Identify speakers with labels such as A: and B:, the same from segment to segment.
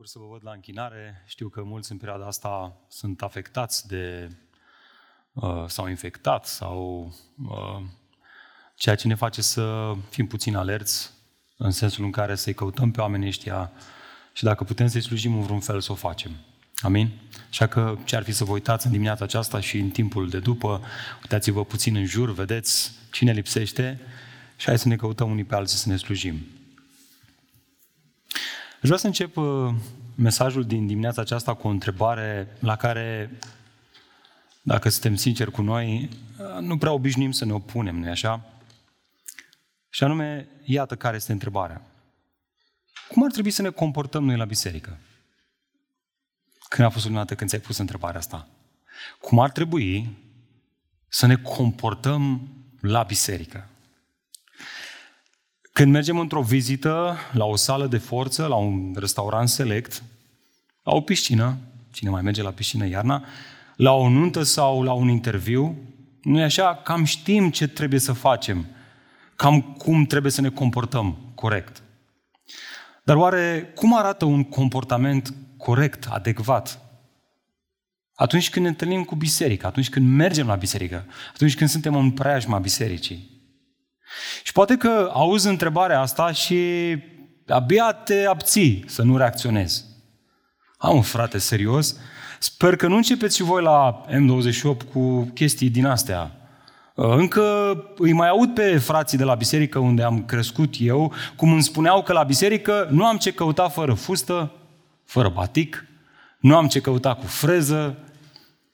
A: bucur să vă văd la închinare. Știu că mulți în perioada asta sunt afectați de uh, sau infectat sau uh, ceea ce ne face să fim puțin alerți în sensul în care să-i căutăm pe oamenii ăștia și dacă putem să-i slujim în vreun fel să o facem. Amin? Așa că ce ar fi să vă uitați în dimineața aceasta și în timpul de după, uitați-vă puțin în jur, vedeți cine lipsește și hai să ne căutăm unii pe alții să ne slujim. Aș vrea să încep uh, mesajul din dimineața aceasta cu o întrebare la care, dacă suntem sinceri cu noi, uh, nu prea obișnuim să ne opunem, nu așa? Și anume, iată care este întrebarea. Cum ar trebui să ne comportăm noi la biserică? Când a fost ultima dată când ți-ai pus întrebarea asta? Cum ar trebui să ne comportăm la biserică? Când mergem într-o vizită la o sală de forță, la un restaurant select, la o piscină, cine mai merge la piscină iarna, la o nuntă sau la un interviu, nu e așa? Cam știm ce trebuie să facem, cam cum trebuie să ne comportăm corect. Dar oare cum arată un comportament corect, adecvat? Atunci când ne întâlnim cu biserica, atunci când mergem la biserică, atunci când suntem în preajma bisericii. Și poate că auzi întrebarea asta și abia te abții să nu reacționezi. Am un frate serios, sper că nu începeți și voi la M28 cu chestii din astea. Încă îi mai aud pe frații de la biserică unde am crescut eu, cum îmi spuneau că la biserică nu am ce căuta fără fustă, fără batic, nu am ce căuta cu freză,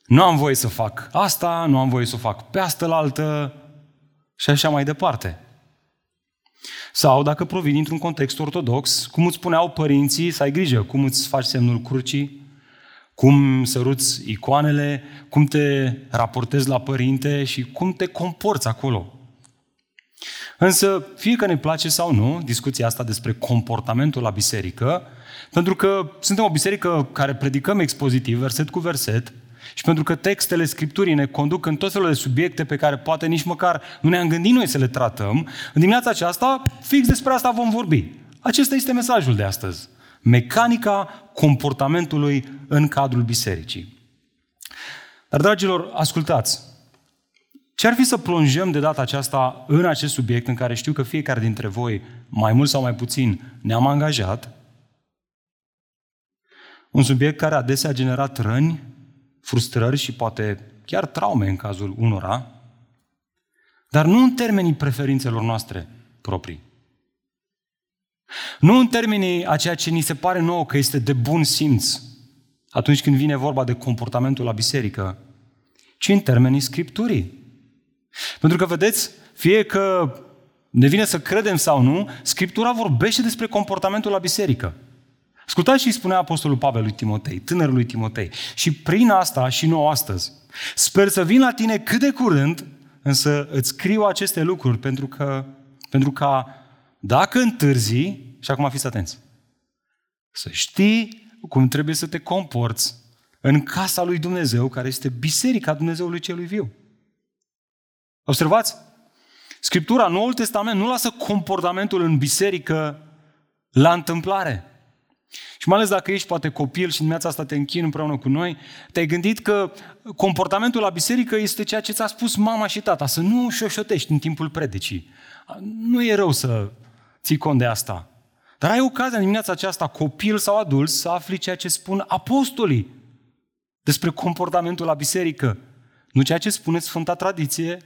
A: nu am voie să fac asta, nu am voie să o fac pe asta la altă, și așa mai departe. Sau dacă provii dintr-un context ortodox, cum îți spuneau părinții să ai grijă, cum îți faci semnul crucii, cum săruți icoanele, cum te raportezi la părinte și cum te comporți acolo. Însă, fie că ne place sau nu, discuția asta despre comportamentul la biserică, pentru că suntem o biserică care predicăm expozitiv, verset cu verset, și pentru că textele Scripturii ne conduc în tot felul de subiecte pe care poate nici măcar nu ne-am gândit noi să le tratăm, în dimineața aceasta, fix despre asta vom vorbi. Acesta este mesajul de astăzi. Mecanica comportamentului în cadrul bisericii. Dar, dragilor, ascultați. Ce ar fi să plonjăm de data aceasta în acest subiect în care știu că fiecare dintre voi, mai mult sau mai puțin, ne-am angajat? Un subiect care adesea a generat răni, frustrări și poate chiar traume în cazul unora, dar nu în termenii preferințelor noastre proprii. Nu în termenii a ceea ce ni se pare nouă că este de bun simț atunci când vine vorba de comportamentul la biserică, ci în termenii Scripturii. Pentru că, vedeți, fie că ne vine să credem sau nu, Scriptura vorbește despre comportamentul la biserică. Ascultați și îi spunea Apostolul Pavel lui Timotei, tânărului Timotei. Și prin asta și nouă astăzi. Sper să vin la tine cât de curând, însă îți scriu aceste lucruri pentru că, pentru ca dacă întârzi, și acum fiți atenți, să știi cum trebuie să te comporți în casa lui Dumnezeu, care este biserica Dumnezeului celui viu. Observați? Scriptura, Noul Testament, nu lasă comportamentul în biserică la întâmplare. Și mai ales dacă ești poate copil și dimineața asta te închin împreună cu noi, te-ai gândit că comportamentul la biserică este ceea ce ți-a spus mama și tata, să nu șoșotești în timpul predicii. Nu e rău să ții cont de asta. Dar ai ocazia în dimineața aceasta, copil sau adult, să afli ceea ce spun apostolii despre comportamentul la biserică. Nu ceea ce spune Sfânta Tradiție,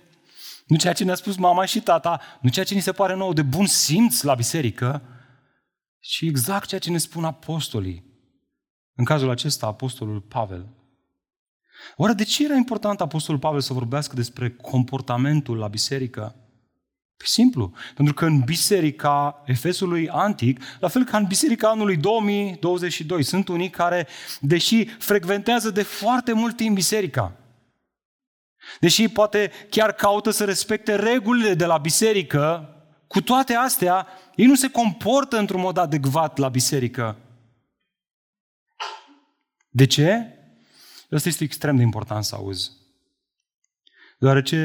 A: nu ceea ce ne-a spus mama și tata, nu ceea ce ni se pare nou de bun simț la biserică, și exact ceea ce ne spun apostolii. În cazul acesta, apostolul Pavel. Oare de ce era important apostolul Pavel să vorbească despre comportamentul la biserică? Pe simplu, pentru că în biserica Efesului antic, la fel ca în biserica anului 2022, sunt unii care, deși frecventează de foarte mult timp biserica, deși poate chiar caută să respecte regulile de la biserică, cu toate astea, ei nu se comportă într-un mod adecvat la biserică. De ce? Asta este extrem de important să auzi. Deoarece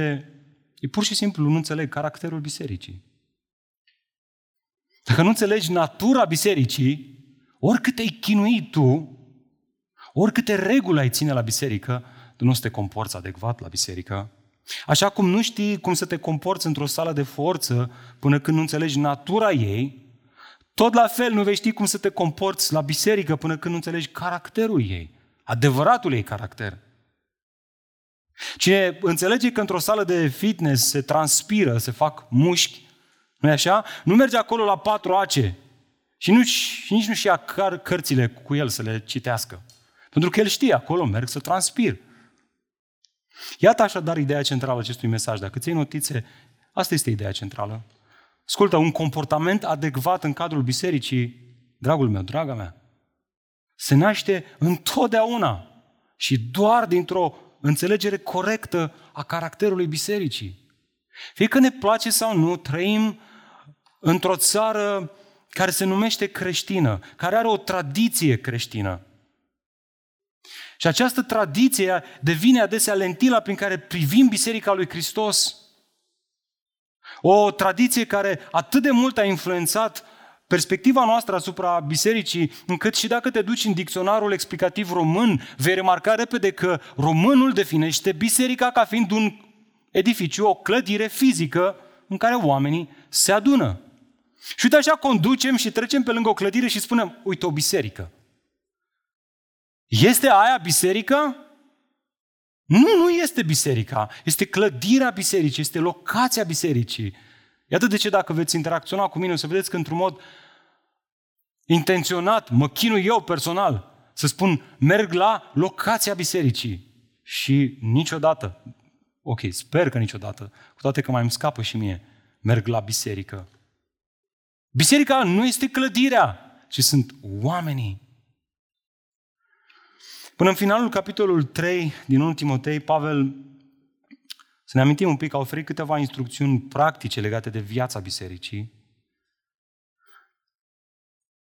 A: ei pur și simplu nu înțeleg caracterul bisericii. Dacă nu înțelegi natura bisericii, oricât te-ai chinui tu, oricâte reguli ai ține la biserică, tu nu să te comporți adecvat la biserică. Așa cum nu știi cum să te comporți într-o sală de forță până când nu înțelegi natura ei, tot la fel nu vei ști cum să te comporți la biserică până când nu înțelegi caracterul ei, adevăratul ei caracter. Cine înțelege că într-o sală de fitness se transpiră, se fac mușchi, nu așa? Nu merge acolo la patru ace și, nu, și nici nu-și ia car, cărțile cu el să le citească. Pentru că el știe, acolo merg să transpir. Iată așadar ideea centrală acestui mesaj. Dacă ții notițe, asta este ideea centrală. Ascultă, un comportament adecvat în cadrul bisericii, dragul meu, draga mea, se naște întotdeauna și doar dintr-o înțelegere corectă a caracterului bisericii. Fie că ne place sau nu, trăim într-o țară care se numește creștină, care are o tradiție creștină. Și această tradiție devine adesea lentila prin care privim Biserica lui Hristos. O tradiție care atât de mult a influențat perspectiva noastră asupra bisericii, încât și dacă te duci în dicționarul explicativ român, vei remarca repede că românul definește biserica ca fiind un edificiu, o clădire fizică în care oamenii se adună. Și uite așa conducem și trecem pe lângă o clădire și spunem, uite o biserică. Este aia biserica? Nu, nu este biserica. Este clădirea bisericii, este locația bisericii. Iată de ce dacă veți interacționa cu mine, o să vedeți că într-un mod intenționat, mă chinui eu personal, să spun, merg la locația bisericii. Și niciodată, ok, sper că niciodată, cu toate că mai îmi scapă și mie, merg la biserică. Biserica nu este clădirea, ci sunt oamenii. Până în finalul capitolul 3 din 1 Timotei, Pavel, să ne amintim un pic, a oferit câteva instrucțiuni practice legate de viața bisericii.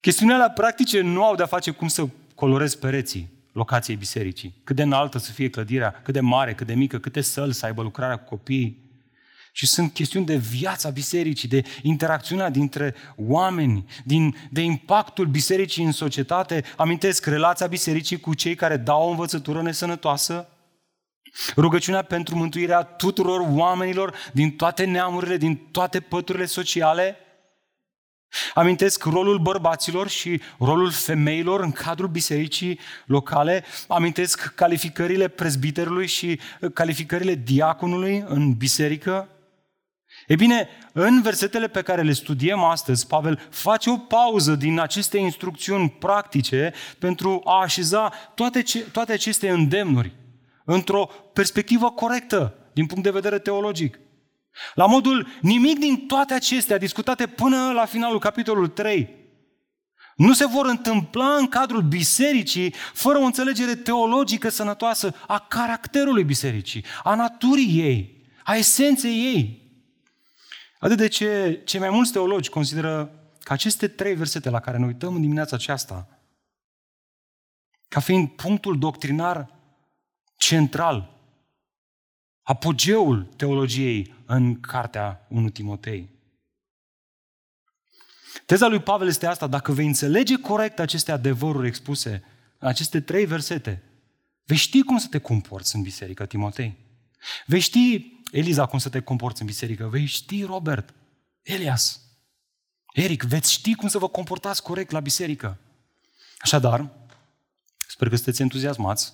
A: Chestiunile practice nu au de-a face cum să colorezi pereții locației bisericii. Cât de înaltă să fie clădirea, cât de mare, cât de mică, câte săli să aibă lucrarea cu copiii. Și sunt chestiuni de viața bisericii, de interacțiunea dintre oameni, din, de impactul bisericii în societate. Amintesc relația bisericii cu cei care dau o învățătură nesănătoasă, rugăciunea pentru mântuirea tuturor oamenilor din toate neamurile, din toate păturile sociale. Amintesc rolul bărbaților și rolul femeilor în cadrul bisericii locale. Amintesc calificările prezbiterului și calificările diaconului în biserică. E bine, în versetele pe care le studiem astăzi, Pavel face o pauză din aceste instrucțiuni practice pentru a așeza toate, ce, toate aceste îndemnuri într-o perspectivă corectă din punct de vedere teologic. La modul, nimic din toate acestea discutate până la finalul capitolului 3 nu se vor întâmpla în cadrul bisericii fără o înțelegere teologică sănătoasă a caracterului bisericii, a naturii ei, a esenței ei. Atât de ce cei mai mulți teologi consideră că aceste trei versete la care ne uităm în dimineața aceasta, ca fiind punctul doctrinar central, apogeul teologiei în cartea 1 Timotei. Teza lui Pavel este asta, dacă vei înțelege corect aceste adevăruri expuse în aceste trei versete, vei ști cum să te comporți în biserică, Timotei. Vei ști Eliza, cum să te comporți în biserică. Vei ști, Robert, Elias, Eric, veți ști cum să vă comportați corect la biserică. Așadar, sper că sunteți entuziasmați,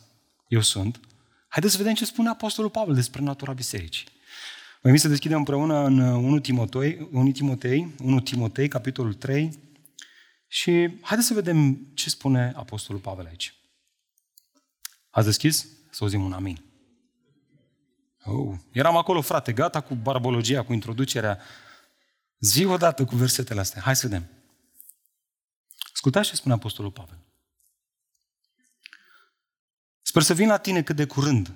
A: eu sunt. Haideți să vedem ce spune Apostolul Pavel despre natura bisericii. Vă să deschidem împreună în 1 Timotei, 1 Timotei, 1 Timotei, capitolul 3, și haideți să vedem ce spune Apostolul Pavel aici. Ați deschis? Să auzim un amin. Oh, eram acolo, frate, gata cu barbologia, cu introducerea. Zi odată cu versetele astea. Hai să vedem. Ascultați ce spune Apostolul Pavel. Sper să vin la tine cât de curând,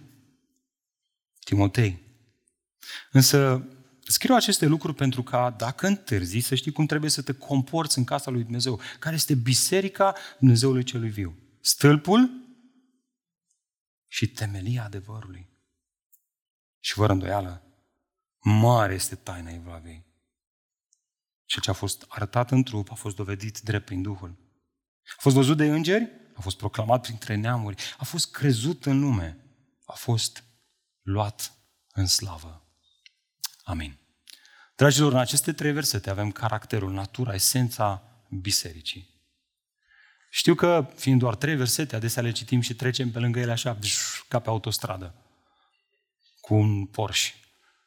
A: Timotei. Însă scriu aceste lucruri pentru ca, dacă întârzi, să știi cum trebuie să te comporți în casa lui Dumnezeu, care este biserica Dumnezeului celui viu. Stâlpul și temelia adevărului. Și fără îndoială, mare este taina Evlaviei. Cel ce a fost arătat în trup a fost dovedit drept prin Duhul. A fost văzut de îngeri, a fost proclamat printre neamuri, a fost crezut în lume, a fost luat în slavă. Amin. Dragilor, în aceste trei versete avem caracterul, natura, esența bisericii. Știu că, fiind doar trei versete, adesea le citim și trecem pe lângă ele așa, ca pe autostradă, cu un Porsche.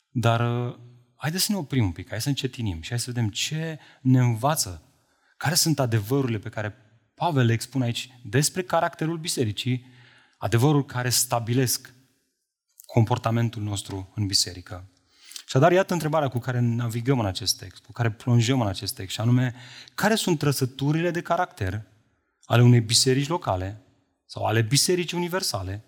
A: Dar uh, haideți să ne oprim un pic, hai să încetinim și hai să vedem ce ne învață, care sunt adevărurile pe care Pavel le expune aici despre caracterul bisericii, adevărul care stabilesc comportamentul nostru în biserică. Și dar iată întrebarea cu care navigăm în acest text, cu care plonjăm în acest text, și anume, care sunt trăsăturile de caracter ale unei biserici locale sau ale bisericii universale,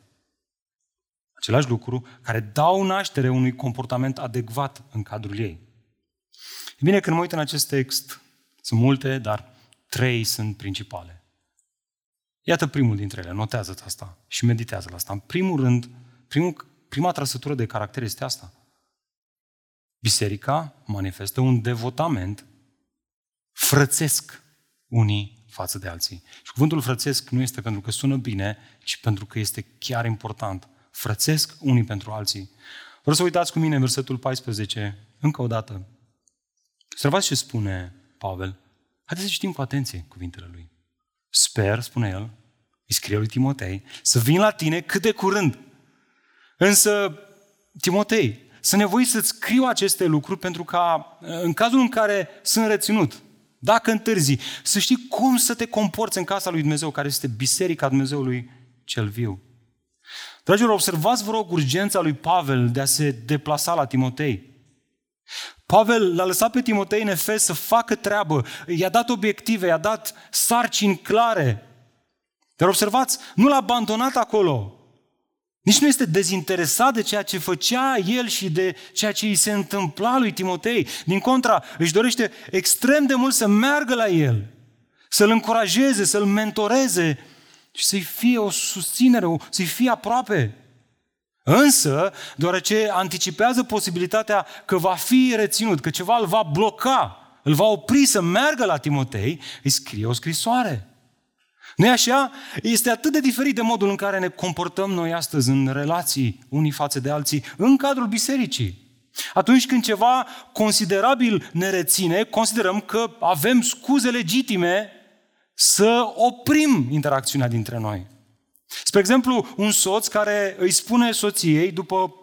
A: același lucru, care dau naștere unui comportament adecvat în cadrul ei. E bine, când mă uit în acest text, sunt multe, dar trei sunt principale. Iată primul dintre ele, notează asta și meditează la asta. În primul rând, primul, prima trăsătură de caracter este asta. Biserica manifestă un devotament frățesc unii față de alții. Și cuvântul frățesc nu este pentru că sună bine, ci pentru că este chiar important. Frățesc unii pentru alții. Vreau să uitați cu mine în versetul 14, încă o dată. Observați ce spune Pavel. Haideți să citim cu atenție cuvintele lui. Sper, spune el, îi scrie lui Timotei, să vin la tine cât de curând. Însă, Timotei, să nevoi să-ți scriu aceste lucruri pentru ca, în cazul în care sunt reținut, dacă întârzi, să știi cum să te comporți în casa lui Dumnezeu, care este biserica Dumnezeului cel viu. Dragilor, observați, vă rog, urgența lui Pavel de a se deplasa la Timotei. Pavel l-a lăsat pe Timotei în Efes să facă treabă, i-a dat obiective, i-a dat sarcini clare. Dar observați, nu l-a abandonat acolo. Nici nu este dezinteresat de ceea ce făcea el și de ceea ce îi se întâmpla lui Timotei. Din contra, își dorește extrem de mult să meargă la el, să-l încurajeze, să-l mentoreze și să-i fie o susținere, să-i fie aproape. Însă, deoarece anticipează posibilitatea că va fi reținut, că ceva îl va bloca, îl va opri să meargă la Timotei, îi scrie o scrisoare nu e așa? Este atât de diferit de modul în care ne comportăm noi astăzi în relații unii față de alții în cadrul bisericii. Atunci când ceva considerabil ne reține, considerăm că avem scuze legitime să oprim interacțiunea dintre noi. Spre exemplu, un soț care îi spune soției după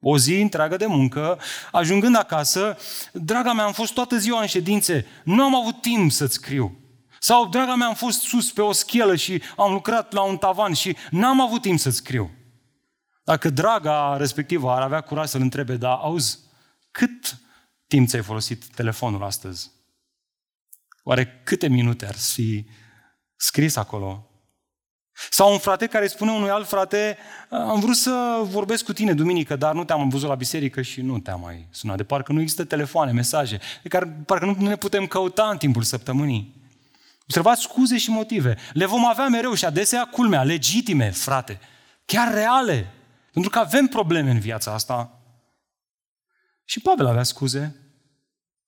A: o zi întreagă de muncă, ajungând acasă, draga mea, am fost toată ziua în ședințe, nu am avut timp să-ți scriu. Sau, draga mea, am fost sus pe o schelă și am lucrat la un tavan și n-am avut timp să scriu. Dacă draga respectivă ar avea curaj să-l întrebe, da, auzi, cât timp ți-ai folosit telefonul astăzi? Oare câte minute ar fi scris acolo? Sau un frate care spune unui alt frate, am vrut să vorbesc cu tine duminică, dar nu te-am văzut la biserică și nu te-am mai sunat. De parcă nu există telefoane, mesaje, de care parcă nu ne putem căuta în timpul săptămânii. Observați scuze și motive. Le vom avea mereu și adesea culmea, legitime, frate. Chiar reale. Pentru că avem probleme în viața asta. Și Pavel avea scuze.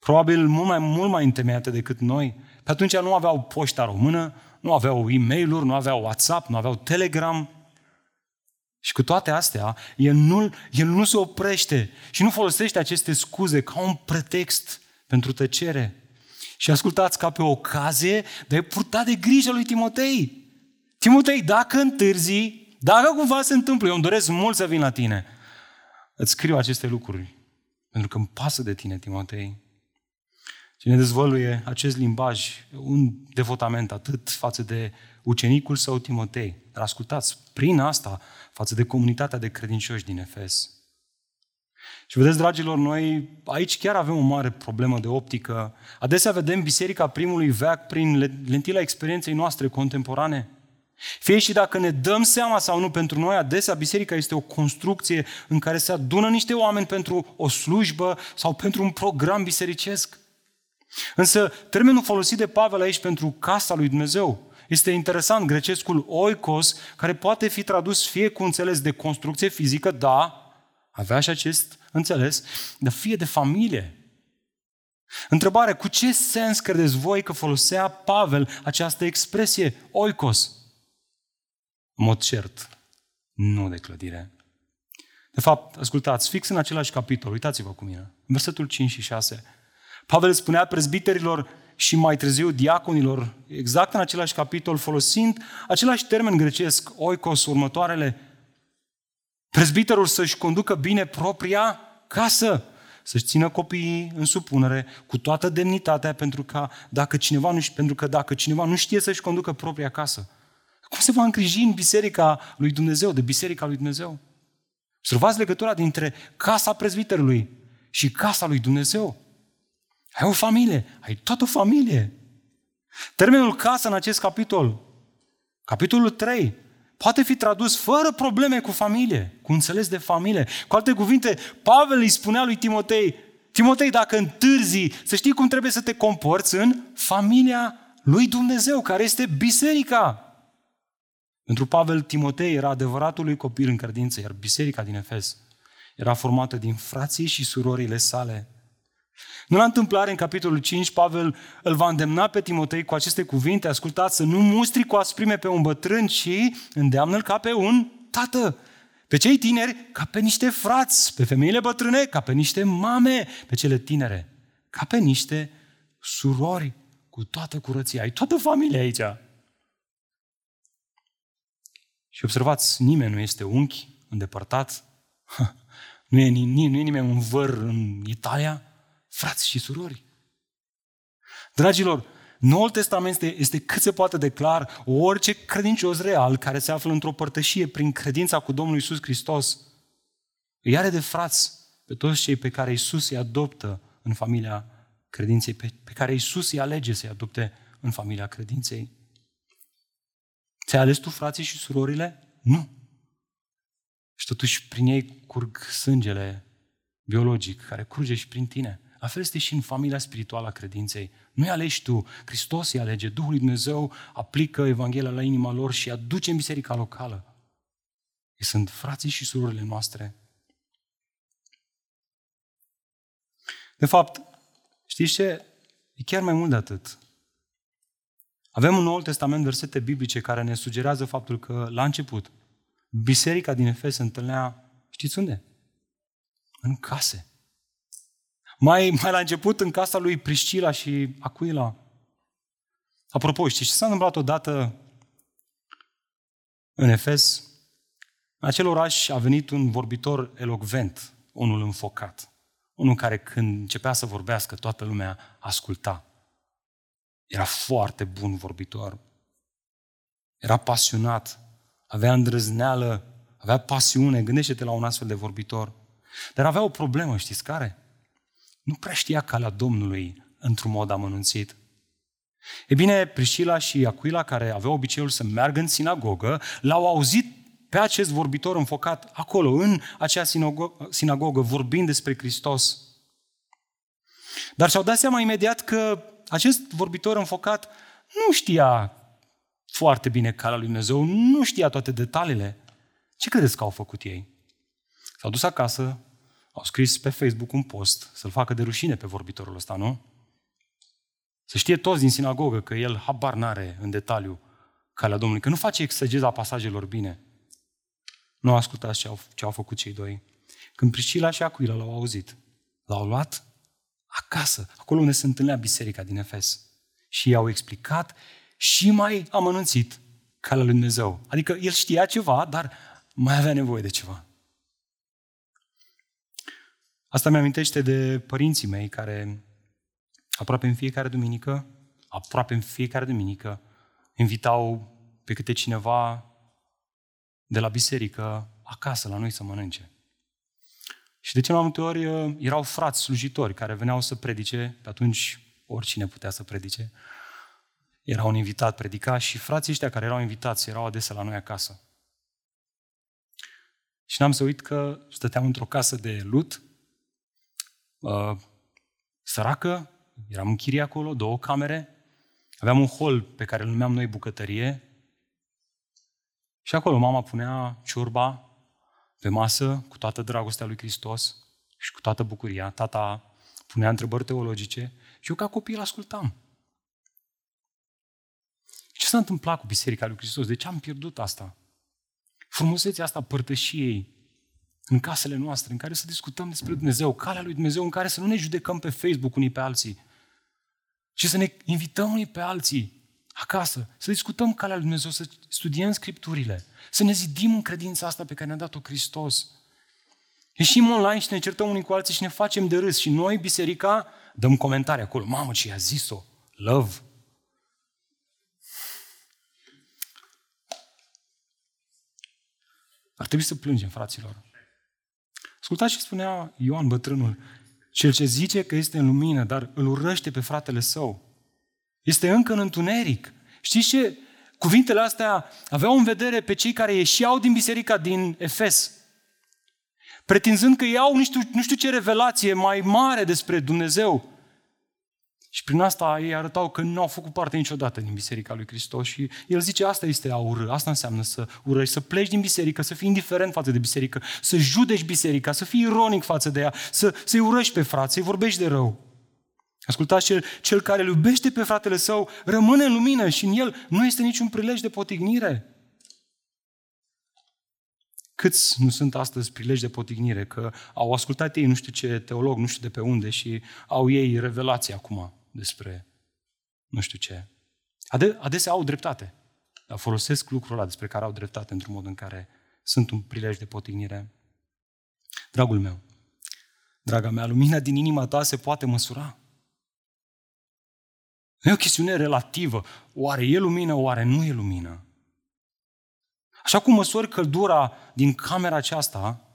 A: Probabil mult mai, mult mai întemeiate decât noi. Pe atunci nu aveau poșta română, nu aveau e mail nu aveau WhatsApp, nu aveau Telegram. Și cu toate astea, el nu, el nu se oprește și nu folosește aceste scuze ca un pretext pentru tăcere. Și ascultați ca pe ocazie de a purta de grijă lui Timotei. Timotei, dacă întârzi, dacă cumva se întâmplă, eu îmi doresc mult să vin la tine, îți scriu aceste lucruri. Pentru că îmi pasă de tine, Timotei. Și ne dezvăluie acest limbaj, un devotament atât față de ucenicul său Timotei. Dar ascultați, prin asta, față de comunitatea de credincioși din Efes. Și vedeți, dragilor, noi aici chiar avem o mare problemă de optică. Adesea vedem biserica primului veac prin lentila experienței noastre contemporane. Fie și dacă ne dăm seama sau nu pentru noi, adesea biserica este o construcție în care se adună niște oameni pentru o slujbă sau pentru un program bisericesc. Însă termenul folosit de Pavel aici pentru casa lui Dumnezeu este interesant, grecescul oikos, care poate fi tradus fie cu înțeles de construcție fizică, da, avea și acest înțeles, dar fie de familie. Întrebare, cu ce sens credeți voi că folosea Pavel această expresie, oikos? În mod cert, nu de clădire. De fapt, ascultați, fix în același capitol, uitați-vă cu mine, versetul 5 și 6, Pavel spunea prezbiterilor și mai târziu diaconilor, exact în același capitol, folosind același termen grecesc, oikos, următoarele, prezbiterul să-și conducă bine propria casă, să-și țină copiii în supunere cu toată demnitatea pentru, ca, dacă cineva nu, pentru că dacă cineva nu știe să-și conducă propria casă, cum se va îngriji în biserica lui Dumnezeu, de biserica lui Dumnezeu? Observați legătura dintre casa prezbiterului și casa lui Dumnezeu. Ai o familie, ai toată o familie. Termenul casă în acest capitol, capitolul 3, poate fi tradus fără probleme cu familie, cu înțeles de familie. Cu alte cuvinte, Pavel îi spunea lui Timotei, Timotei, dacă întârzi, să știi cum trebuie să te comporți în familia lui Dumnezeu, care este biserica. Pentru Pavel, Timotei era adevăratul lui copil în credință, iar biserica din Efes era formată din frații și surorile sale. Nu la întâmplare, în capitolul 5, Pavel îl va îndemna pe Timotei cu aceste cuvinte, ascultați, să nu mustri cu asprime pe un bătrân, ci îndeamnă-l ca pe un tată. Pe cei tineri ca pe niște frați, pe femeile bătrâne ca pe niște mame, pe cele tinere ca pe niște surori cu toată curăția. Ai toată familia aici. Și observați, nimeni nu este unchi îndepărtat, nu e, nu e nimeni un văr în Italia, frați și surori. Dragilor, Noul Testament este, este cât se poate de clar, orice credincios real care se află într-o părtășie prin credința cu Domnul Isus Hristos, îi are de frați pe toți cei pe care Isus îi adoptă în familia credinței, pe, pe care Isus îi alege să-i adopte în familia credinței. Ți-ai ales tu frații și surorile? Nu. Și totuși prin ei curg sângele biologic care curge și prin tine. La fel este și în familia spirituală a credinței. Nu-i alegi tu, Hristos îi alege, Duhul lui Dumnezeu aplică Evanghelia la inima lor și aduce în biserica locală. Ei sunt frații și surorile noastre. De fapt, știți ce? E chiar mai mult de atât. Avem în Noul Testament versete biblice care ne sugerează faptul că, la început, biserica din Efes se întâlnea, știți unde? În case. Mai, mai la început, în casa lui Priscila și Aquila. Apropo, știți ce s-a întâmplat odată în Efes? În acel oraș a venit un vorbitor elocvent, unul înfocat. Unul care când începea să vorbească, toată lumea asculta. Era foarte bun vorbitor. Era pasionat, avea îndrăzneală, avea pasiune. Gândește-te la un astfel de vorbitor. Dar avea o problemă, știți care? Nu prea știa calea Domnului într-un mod amănunțit. E bine, Priscila și Aquila, care aveau obiceiul să meargă în sinagogă, l-au auzit pe acest vorbitor înfocat acolo, în acea sinagogă, sinagogă vorbind despre Hristos. Dar și-au dat seama imediat că acest vorbitor înfocat nu știa foarte bine calea lui Dumnezeu, nu știa toate detaliile. Ce credeți că au făcut ei? S-au dus acasă, au scris pe Facebook un post să-l facă de rușine pe vorbitorul ăsta, nu? Să știe toți din sinagogă că el habar n-are în detaliu calea Domnului, că nu face exegeza pasajelor bine. Nu ascultați ce au, ce au făcut cei doi. Când Priscila și Aquila l-au auzit, l-au luat acasă, acolo unde se întâlnea biserica din Efes. Și i-au explicat și mai amănunțit calea lui Dumnezeu. Adică el știa ceva, dar mai avea nevoie de ceva. Asta mi-amintește de părinții mei care aproape în fiecare duminică, aproape în fiecare duminică, invitau pe câte cineva de la biserică acasă la noi să mănânce. Și de ce mai multe ori uh, erau frați slujitori care veneau să predice, pe atunci oricine putea să predice, era un invitat predica și frații ăștia care erau invitați erau adesea la noi acasă. Și n-am să uit că stăteam într-o casă de lut, uh, săracă, eram în chirie acolo, două camere, aveam un hol pe care îl numeam noi bucătărie și acolo mama punea ciorba pe masă cu toată dragostea lui Hristos și cu toată bucuria. Tata punea întrebări teologice și eu ca copil ascultam. Ce s-a întâmplat cu Biserica lui Hristos? De ce am pierdut asta? Frumusețea asta părtășiei în casele noastre, în care să discutăm despre Dumnezeu, calea lui Dumnezeu, în care să nu ne judecăm pe Facebook unii pe alții, ci să ne invităm unii pe alții acasă, să discutăm calea lui Dumnezeu, să studiem Scripturile, să ne zidim în credința asta pe care ne-a dat-o Hristos. Ieșim online și ne certăm unii cu alții și ne facem de râs. Și noi, biserica, dăm comentarii acolo. Mamă, ce i-a zis-o? Love. Ar trebui să plângem, fraților. Ascultați ce spunea Ioan bătrânul. Cel ce zice că este în lumină, dar îl urăște pe fratele său, este încă în întuneric. Știți ce? Cuvintele astea aveau în vedere pe cei care ieșeau din biserica din Efes, pretinzând că iau nu știu, nu știu ce revelație mai mare despre Dumnezeu. Și prin asta ei arătau că nu au făcut parte niciodată din Biserica lui Hristos și el zice asta este a urâ, asta înseamnă să urăști, să pleci din biserică, să fii indiferent față de biserică, să judeci biserica, să fii ironic față de ea, să, să-i urăști pe frate, să-i vorbești de rău. Ascultați, cel, cel care îl iubește pe fratele său rămâne în lumină și în el nu este niciun prilej de potignire. Câți nu sunt astăzi prilej de potignire, că au ascultat ei nu știu ce teolog, nu știu de pe unde și au ei revelații acum despre nu știu ce. Ade- adesea au dreptate, dar folosesc lucrul ăla despre care au dreptate într-un mod în care sunt un prilej de potignire. Dragul meu, draga mea, lumina din inima ta se poate măsura. Nu e o chestiune relativă. Oare e lumină, oare nu e lumină? Așa cum măsori căldura din camera aceasta,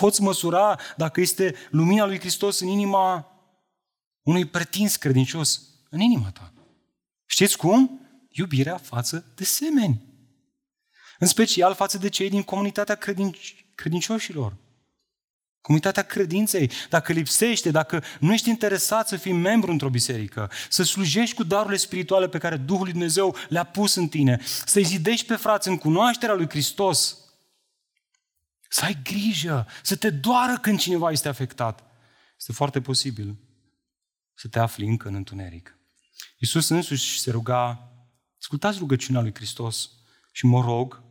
A: poți măsura dacă este lumina lui Hristos în inima unui pretins credincios, în inima ta. Știți cum? Iubirea față de semeni. În special față de cei din comunitatea credinci- credincioșilor. Comunitatea credinței, dacă lipsește, dacă nu ești interesat să fii membru într-o biserică, să slujești cu darurile spirituale pe care Duhul lui Dumnezeu le-a pus în tine, să-i zidești pe frați în cunoașterea lui Hristos, să ai grijă, să te doară când cineva este afectat. Este foarte posibil să te afli încă în întuneric. Iisus însuși se ruga, ascultați rugăciunea lui Hristos și mă rog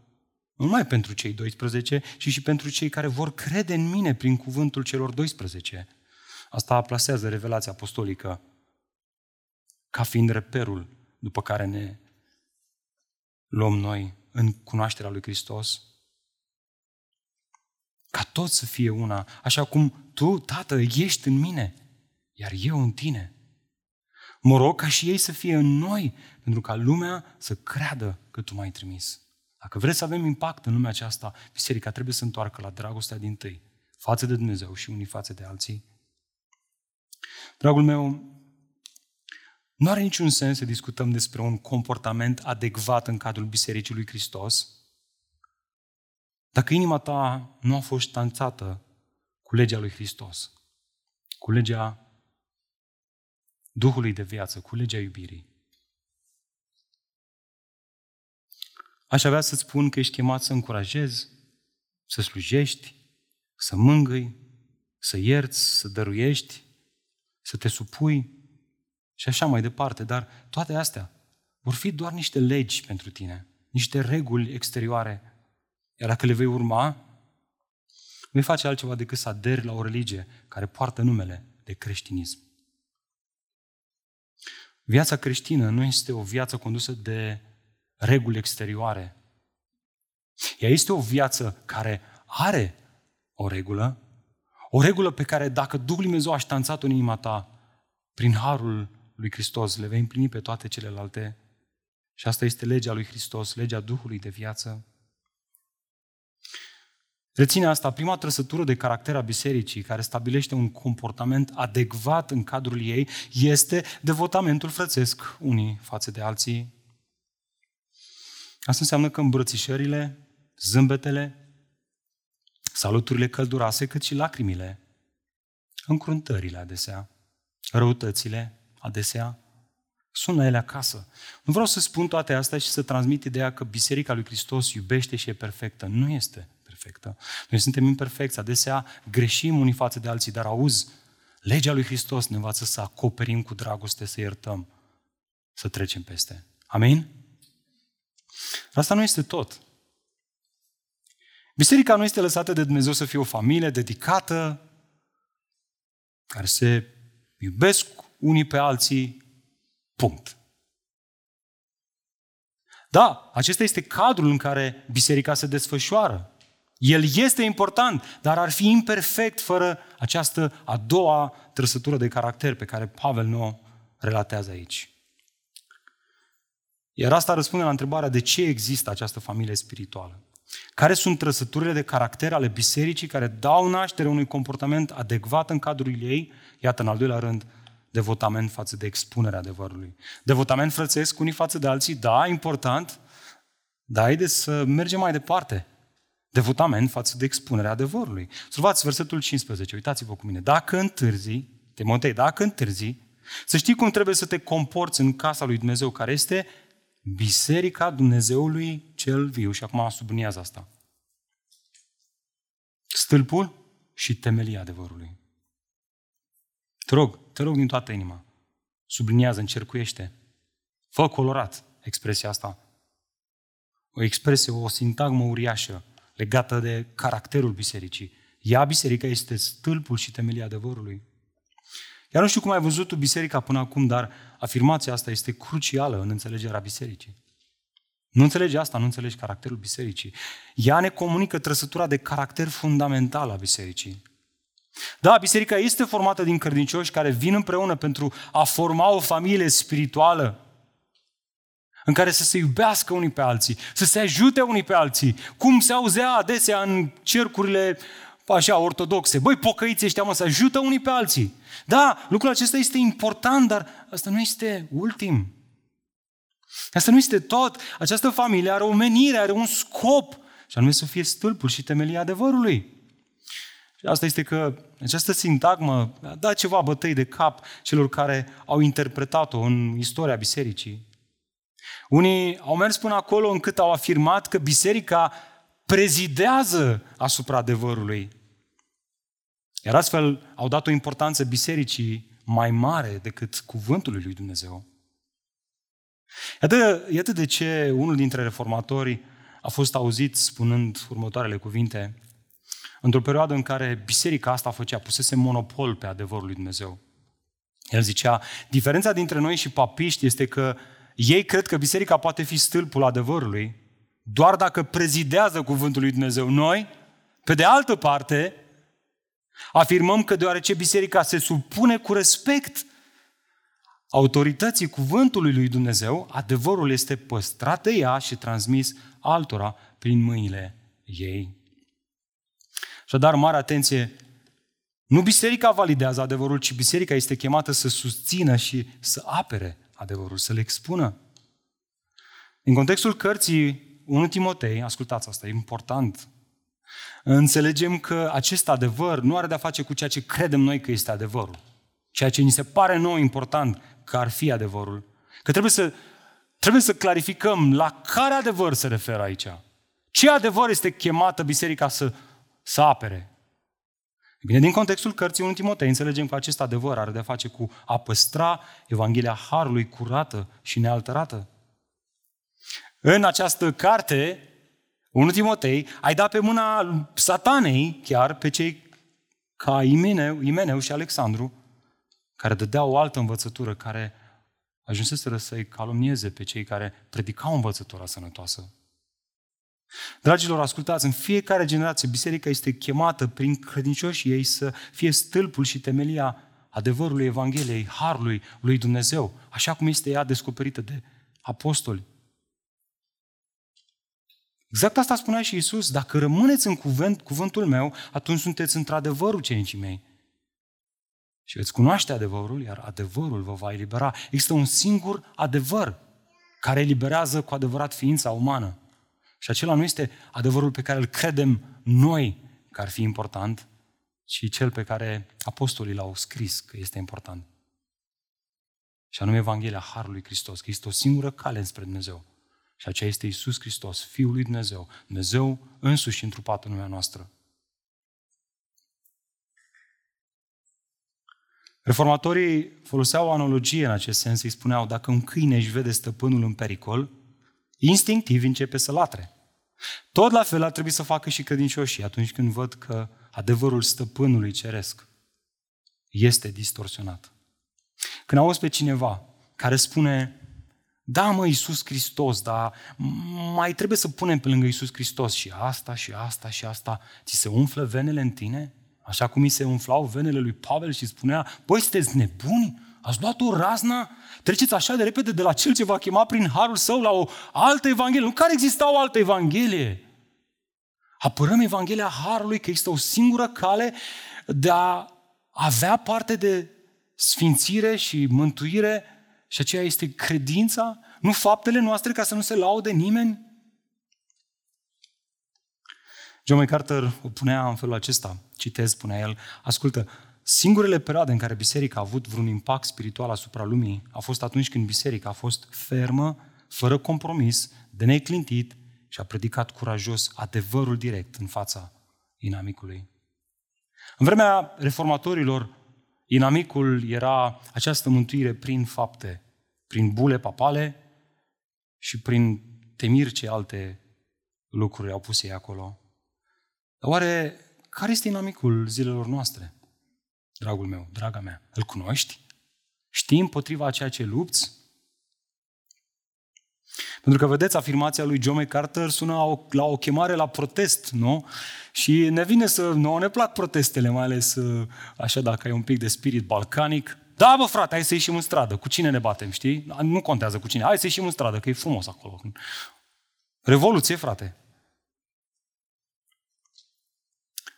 A: nu numai pentru cei 12, ci și pentru cei care vor crede în mine prin cuvântul celor 12. Asta plasează revelația apostolică ca fiind reperul după care ne luăm noi în cunoașterea lui Hristos. Ca tot să fie una, așa cum tu, Tată, ești în mine, iar eu în tine. Mă rog ca și ei să fie în noi, pentru ca lumea să creadă că tu m-ai trimis. Dacă vreți să avem impact în lumea aceasta, biserica trebuie să întoarcă la dragostea din tâi, față de Dumnezeu și unii față de alții. Dragul meu, nu are niciun sens să discutăm despre un comportament adecvat în cadrul Bisericii lui Hristos dacă inima ta nu a fost ștanțată cu legea lui Hristos, cu legea Duhului de viață, cu legea iubirii. Aș avea să-ți spun că ești chemat să încurajezi, să slujești, să mângâi, să ierți, să dăruiești, să te supui și așa mai departe. Dar toate astea vor fi doar niște legi pentru tine, niște reguli exterioare. Iar dacă le vei urma, nu vei face altceva decât să aderi la o religie care poartă numele de creștinism. Viața creștină nu este o viață condusă de reguli exterioare. Ea este o viață care are o regulă, o regulă pe care dacă Duhul Dumnezeu a ștanțat în inima ta, prin harul lui Hristos, le vei împlini pe toate celelalte. Și asta este legea lui Hristos, legea Duhului de viață. Reține asta, prima trăsătură de caracter a bisericii, care stabilește un comportament adecvat în cadrul ei, este devotamentul frățesc unii față de alții, Asta înseamnă că îmbrățișările, zâmbetele, saluturile călduroase, cât și lacrimile, încruntările adesea, răutățile adesea, sună ele acasă. Nu vreau să spun toate astea și să transmit ideea că Biserica lui Hristos iubește și e perfectă. Nu este perfectă. Noi suntem imperfecți, adesea greșim unii față de alții, dar auzi, Legea lui Hristos ne învață să acoperim cu dragoste, să iertăm, să trecem peste. Amin? Dar asta nu este tot. Biserica nu este lăsată de Dumnezeu să fie o familie dedicată, care se iubesc unii pe alții, punct. Da, acesta este cadrul în care biserica se desfășoară. El este important, dar ar fi imperfect fără această a doua trăsătură de caracter pe care Pavel nu o relatează aici. Iar asta răspunde la întrebarea de ce există această familie spirituală. Care sunt trăsăturile de caracter ale bisericii care dau naștere unui comportament adecvat în cadrul ei? Iată, în al doilea rând, devotament față de expunerea adevărului. Devotament frățesc unii față de alții, da, important, dar haideți să mergem mai departe. Devotament față de expunerea adevărului. Survați versetul 15, uitați-vă cu mine. Dacă întârzi, Timotei, dacă întârzi, să știi cum trebuie să te comporți în casa lui Dumnezeu, care este Biserica Dumnezeului cel viu. Și acum subliniază asta. Stâlpul și temelia adevărului. Te rog, te rog din toată inima. Subliniază, încercuiește. Fă colorat expresia asta. O expresie, o sintagmă uriașă legată de caracterul bisericii. Ea, biserica, este stâlpul și temelia adevărului. Iar nu știu cum ai văzut tu biserica până acum, dar afirmația asta este crucială în înțelegerea bisericii. Nu înțelegi asta, nu înțelegi caracterul bisericii. Ea ne comunică trăsătura de caracter fundamental a bisericii. Da, biserica este formată din credincioși care vin împreună pentru a forma o familie spirituală în care să se iubească unii pe alții, să se ajute unii pe alții, cum se auzea adesea în cercurile așa, ortodoxe. Băi, pocăiți ăștia, mă, să ajută unii pe alții. Da, lucrul acesta este important, dar asta nu este ultim. Asta nu este tot. Această familie are o menire, are un scop, și anume să fie stâlpul și temelia adevărului. Și asta este că această sintagmă a dat ceva bătăi de cap celor care au interpretat-o în istoria bisericii. Unii au mers până acolo încât au afirmat că biserica prezidează asupra adevărului. Iar astfel au dat o importanță bisericii mai mare decât cuvântul lui Dumnezeu. Iată, iată de ce unul dintre reformatori a fost auzit spunând următoarele cuvinte. Într-o perioadă în care biserica asta făcea, pusese monopol pe adevărul lui Dumnezeu. El zicea, diferența dintre noi și papiști este că ei cred că biserica poate fi stâlpul adevărului doar dacă prezidează cuvântul lui Dumnezeu. Noi, pe de altă parte, afirmăm că deoarece biserica se supune cu respect autorității cuvântului lui Dumnezeu, adevărul este păstrat de ea și transmis altora prin mâinile ei. dar mare atenție, nu biserica validează adevărul, ci biserica este chemată să susțină și să apere adevărul, să le expună. În contextul cărții 1 Timotei, ascultați asta, e important, înțelegem că acest adevăr nu are de-a face cu ceea ce credem noi că este adevărul. Ceea ce ni se pare nou important că ar fi adevărul. Că trebuie să, trebuie să clarificăm la care adevăr se referă aici. Ce adevăr este chemată biserica să, să apere? Bine, din contextul cărții 1 Timotei înțelegem că acest adevăr are de-a face cu a păstra Evanghelia Harului curată și nealterată. În această carte, 1 Timotei, ai dat pe mâna satanei chiar pe cei ca Imeneu, Imeneu și Alexandru, care dădeau o altă învățătură, care ajunseseră să-i calomnieze pe cei care predicau învățătura sănătoasă. Dragilor, ascultați, în fiecare generație biserica este chemată prin credincioșii ei să fie stâlpul și temelia adevărului Evangheliei, Harului lui Dumnezeu, așa cum este ea descoperită de apostoli. Exact asta spunea și Isus. Dacă rămâneți în cuvânt, cuvântul meu, atunci sunteți într-adevăr ucenicii mei. Și veți cunoaște adevărul, iar adevărul vă va elibera. Există un singur adevăr care eliberează cu adevărat ființa umană. Și acela nu este adevărul pe care îl credem noi că ar fi important, ci cel pe care apostolii l-au scris că este important. Și anume Evanghelia Harului Hristos, că este o singură cale înspre Dumnezeu. Și aceea este Isus Hristos, Fiul lui Dumnezeu, Dumnezeu însuși întrupat în lumea noastră. Reformatorii foloseau o analogie în acest sens, îi spuneau, dacă un câine își vede stăpânul în pericol, instinctiv începe să latre. Tot la fel ar trebui să facă și credincioșii atunci când văd că adevărul stăpânului ceresc este distorsionat. Când auzi pe cineva care spune, da mă, Iisus Hristos, dar mai trebuie să punem pe lângă Iisus Hristos și asta, și asta, și asta, ți se umflă venele în tine? Așa cum mi se umflau venele lui Pavel și spunea, băi, sunteți nebuni? Ați luat o razna? Treceți așa de repede de la cel ce va chema prin harul său la o altă evanghelie. Nu care exista o altă evanghelie. Apărăm Evanghelia Harului că există o singură cale de a avea parte de sfințire și mântuire și aceea este credința, nu faptele noastre ca să nu se laude nimeni. John MacArthur o punea în felul acesta, citez, spunea el, ascultă, singurele perioade în care biserica a avut vreun impact spiritual asupra lumii a fost atunci când biserica a fost fermă, fără compromis, de neclintit și a predicat curajos adevărul direct în fața inamicului. În vremea reformatorilor, inamicul era această mântuire prin fapte, prin bule papale și prin temiri ce alte lucruri au pus ei acolo. Dar oare care este inamicul zilelor noastre? Dragul meu, draga mea, îl cunoști? Știi împotriva ceea ce lupți? Pentru că, vedeți, afirmația lui John MacArthur sună la o, la o chemare la protest, nu? Și ne vine să... Nu ne plac protestele, mai ales uh, așa dacă ai un pic de spirit balcanic. Da, bă, frate, hai să ieșim în stradă. Cu cine ne batem, știi? Nu contează cu cine. Hai să ieșim în stradă, că e frumos acolo. Revoluție, frate.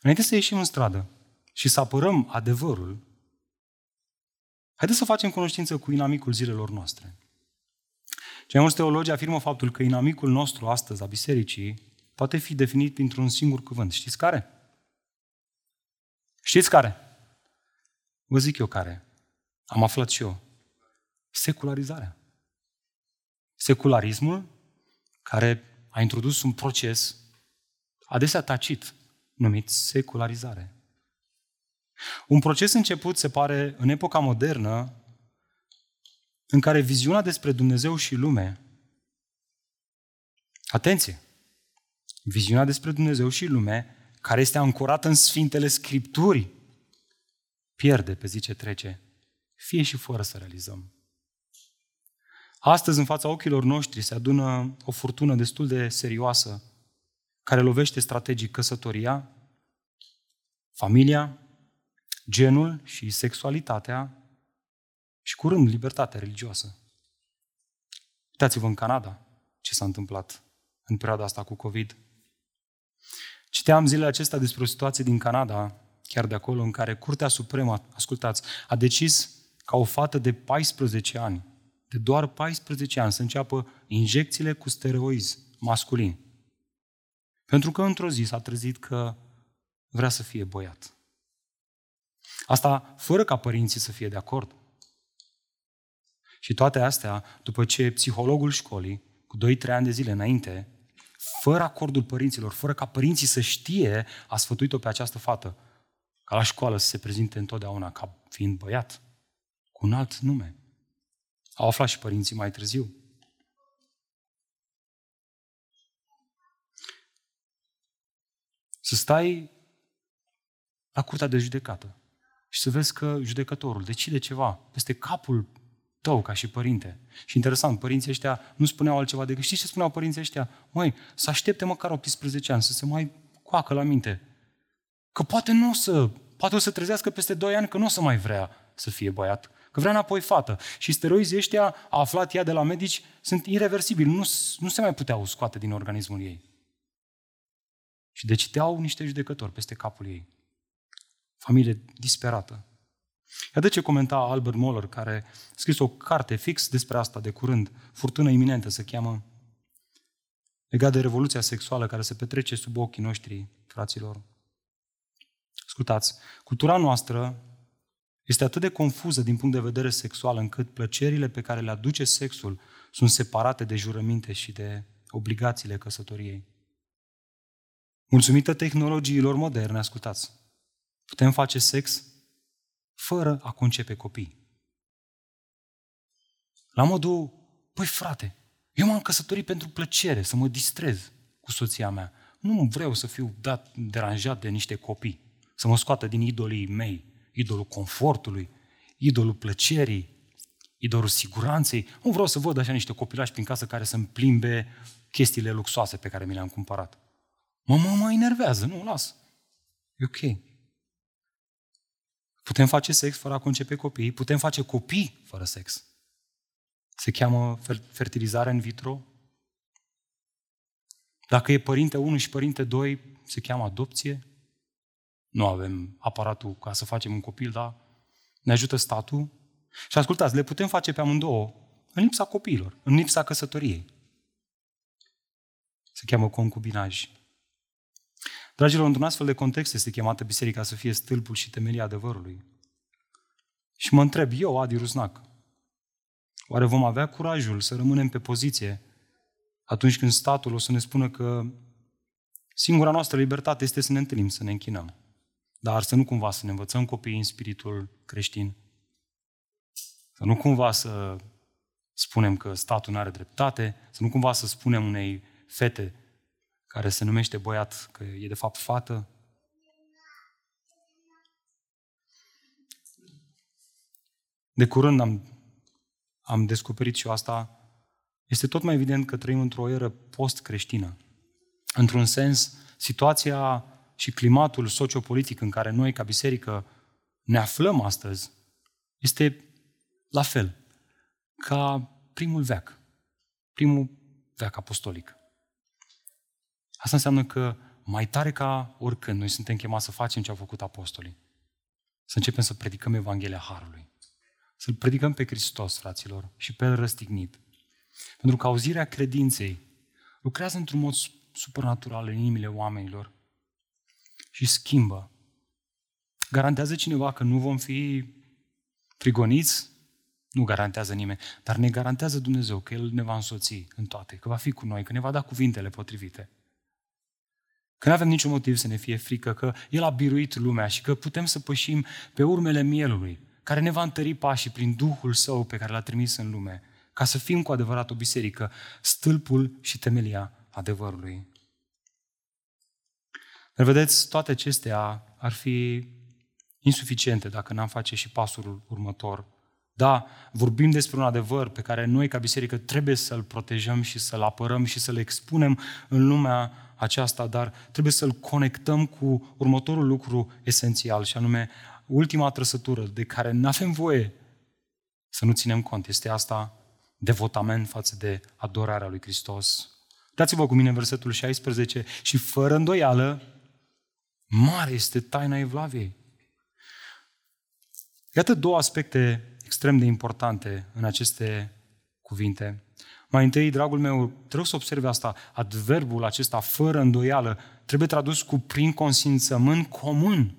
A: Înainte să ieșim în stradă și să apărăm adevărul, haideți să facem cunoștință cu inamicul zilelor noastre. Cei mulți teologi afirmă faptul că inamicul nostru astăzi a bisericii poate fi definit printr-un singur cuvânt. Știți care? Știți care? Vă zic eu care. Am aflat și eu. Secularizarea. Secularismul care a introdus un proces adesea tacit, numit secularizare. Un proces început, se pare, în epoca modernă, în care viziunea despre Dumnezeu și lume, atenție, viziunea despre Dumnezeu și lume, care este ancorată în Sfintele Scripturii, pierde pe zi ce trece, fie și fără să realizăm. Astăzi, în fața ochilor noștri, se adună o furtună destul de serioasă, care lovește strategic căsătoria, familia, genul și sexualitatea, și curând libertatea religioasă. Uitați-vă în Canada ce s-a întâmplat în perioada asta cu COVID. Citeam zilele acestea despre o situație din Canada, chiar de acolo, în care Curtea Supremă, ascultați, a decis ca o fată de 14 ani, de doar 14 ani, să înceapă injecțiile cu steroizi masculin. Pentru că într-o zi s-a trezit că vrea să fie băiat. Asta fără ca părinții să fie de acord. Și toate astea, după ce psihologul școlii, cu 2-3 ani de zile înainte, fără acordul părinților, fără ca părinții să știe, a sfătuit-o pe această fată ca la școală să se prezinte întotdeauna ca fiind băiat, cu un alt nume. Au aflat și părinții mai târziu. Să stai la curtea de judecată și să vezi că judecătorul decide ceva peste capul tău ca și părinte. Și interesant, părinții ăștia nu spuneau altceva decât, știi ce spuneau părinții ăștia? Măi, să aștepte măcar 18 ani, să se mai coacă la minte. Că poate nu o să, poate o să trezească peste 2 ani că nu o să mai vrea să fie băiat, că vrea înapoi fată. Și steroizii ăștia, a aflat ea de la medici, sunt irreversibili, nu, nu se mai puteau scoate din organismul ei. Și deciteau niște judecători peste capul ei. Familie disperată. Iată ce comenta Albert Moller, care a scris o carte fix despre asta de curând, Furtună iminentă se cheamă, legat de revoluția sexuală care se petrece sub ochii noștri, fraților. Ascultați, cultura noastră este atât de confuză din punct de vedere sexual încât plăcerile pe care le aduce sexul sunt separate de jurăminte și de obligațiile căsătoriei. Mulțumită tehnologiilor moderne, ascultați, putem face sex fără a concepe copii. La modul, păi frate, eu m-am căsătorit pentru plăcere, să mă distrez cu soția mea. Nu vreau să fiu dat, deranjat de niște copii, să mă scoată din idolii mei, idolul confortului, idolul plăcerii, idolul siguranței. Nu vreau să văd așa niște copilași prin casă care să-mi plimbe chestiile luxoase pe care mi le-am cumpărat. Mă, mă, mă enervează, nu, las. E ok. Putem face sex fără a concepe copii, putem face copii fără sex. Se cheamă fertilizare în vitro. Dacă e părinte 1 și părinte 2, se cheamă adopție. Nu avem aparatul ca să facem un copil, dar ne ajută statul. Și ascultați, le putem face pe amândouă în lipsa copiilor, în lipsa căsătoriei. Se cheamă concubinaj. Dragilor, într-un astfel de context este chemată biserica să fie stâlpul și temelia adevărului. Și mă întreb, eu, Adi Rusnac, oare vom avea curajul să rămânem pe poziție atunci când statul o să ne spună că singura noastră libertate este să ne întâlnim, să ne închinăm. Dar să nu cumva să ne învățăm copiii în spiritul creștin. Să nu cumva să spunem că statul nu are dreptate, să nu cumva să spunem unei fete care se numește băiat că e de fapt fată. De curând am, am descoperit și eu asta. Este tot mai evident că trăim într-o eră post-creștină. Într-un sens, situația și climatul sociopolitic în care noi, ca biserică, ne aflăm astăzi, este la fel ca primul veac, primul veac apostolic. Asta înseamnă că mai tare ca oricând noi suntem chemați să facem ce au făcut apostolii. Să începem să predicăm Evanghelia Harului. Să-L predicăm pe Hristos, fraților, și pe El răstignit. Pentru că auzirea credinței lucrează într-un mod supernatural în inimile oamenilor și schimbă. Garantează cineva că nu vom fi prigoniți? Nu garantează nimeni, dar ne garantează Dumnezeu că El ne va însoți în toate, că va fi cu noi, că ne va da cuvintele potrivite. Că nu avem niciun motiv să ne fie frică, că El a biruit lumea și că putem să pășim pe urmele mielului, care ne va întări pașii prin Duhul Său pe care l-a trimis în lume, ca să fim cu adevărat o biserică, stâlpul și temelia adevărului. Dar vedeți, toate acestea ar fi insuficiente dacă n-am face și pasul următor. Da, vorbim despre un adevăr pe care noi ca biserică trebuie să-l protejăm și să-l apărăm și să-l expunem în lumea aceasta, dar trebuie să-l conectăm cu următorul lucru esențial și anume ultima trăsătură de care nu avem voie să nu ținem cont. Este asta devotament față de adorarea lui Hristos. Dați-vă cu mine versetul 16 și fără îndoială, mare este taina Evlaviei. Iată două aspecte extrem de importante în aceste cuvinte. Mai întâi, dragul meu, trebuie să observi asta. Adverbul acesta, fără îndoială, trebuie tradus cu prin consimțământ comun.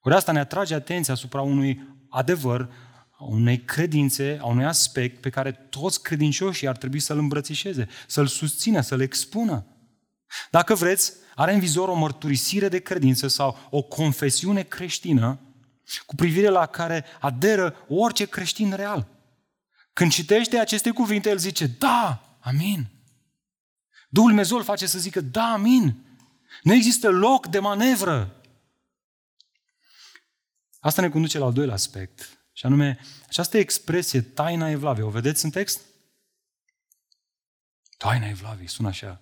A: Ori asta ne atrage atenția asupra unui adevăr, a unei credințe, a unui aspect pe care toți credincioșii ar trebui să-l îmbrățișeze, să-l susțină, să-l expună. Dacă vreți, are în vizor o mărturisire de credință sau o confesiune creștină cu privire la care aderă orice creștin real. Când citește aceste cuvinte, el zice, da, amin. Duhul Dumnezeu îl face să zică, da, amin. Nu există loc de manevră. Asta ne conduce la al doilea aspect, și anume această expresie, taina Evlavie. O vedeți în text? Taina Evlavie, sună așa.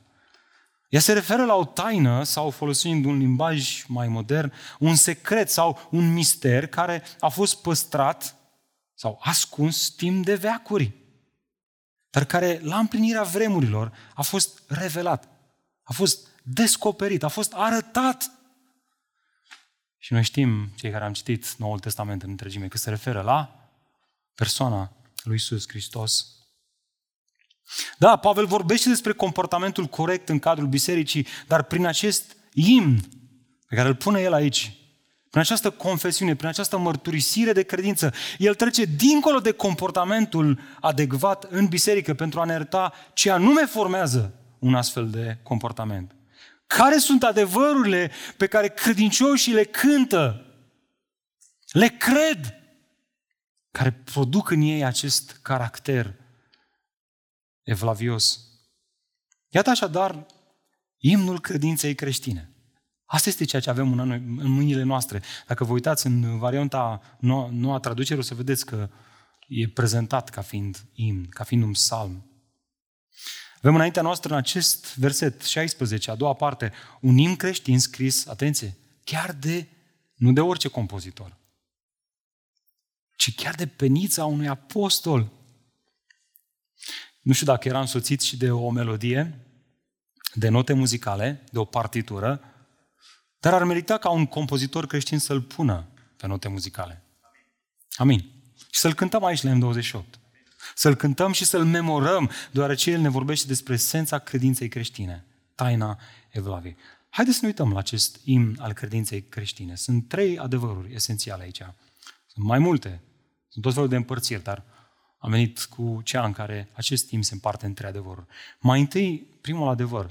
A: Ea se referă la o taină, sau folosind un limbaj mai modern, un secret sau un mister care a fost păstrat sau ascuns timp de veacuri, dar care la împlinirea vremurilor a fost revelat, a fost descoperit, a fost arătat. Și noi știm, cei care am citit Noul Testament în întregime, că se referă la persoana lui Isus Hristos. Da, Pavel vorbește despre comportamentul corect în cadrul bisericii, dar prin acest imn pe care îl pune el aici, prin această confesiune, prin această mărturisire de credință, el trece dincolo de comportamentul adecvat în biserică pentru a ne arăta ce anume formează un astfel de comportament. Care sunt adevărurile pe care credincioșii le cântă Le cred! Care produc în ei acest caracter evlavios. Iată așadar imnul credinței creștine. Asta este ceea ce avem în, în mâinile noastre. Dacă vă uitați în varianta noua, noua traducere, o să vedeți că e prezentat ca fiind imn, ca fiind un psalm. Avem înaintea noastră în acest verset 16, a doua parte, un imn creștin scris, atenție, chiar de, nu de orice compozitor, ci chiar de penița unui apostol. Nu știu dacă era însoțit și de o melodie, de note muzicale, de o partitură, dar ar merita ca un compozitor creștin să-l pună pe note muzicale. Amin. Și să-l cântăm aici la M28. Să-l cântăm și să-l memorăm, deoarece el ne vorbește despre esența credinței creștine, taina Evlaviei. Haideți să ne uităm la acest imn al credinței creștine. Sunt trei adevăruri esențiale aici. Sunt mai multe, sunt tot felul de împărțiri, dar am venit cu cea în care acest timp se împarte în trei adevăruri. Mai întâi, primul adevăr,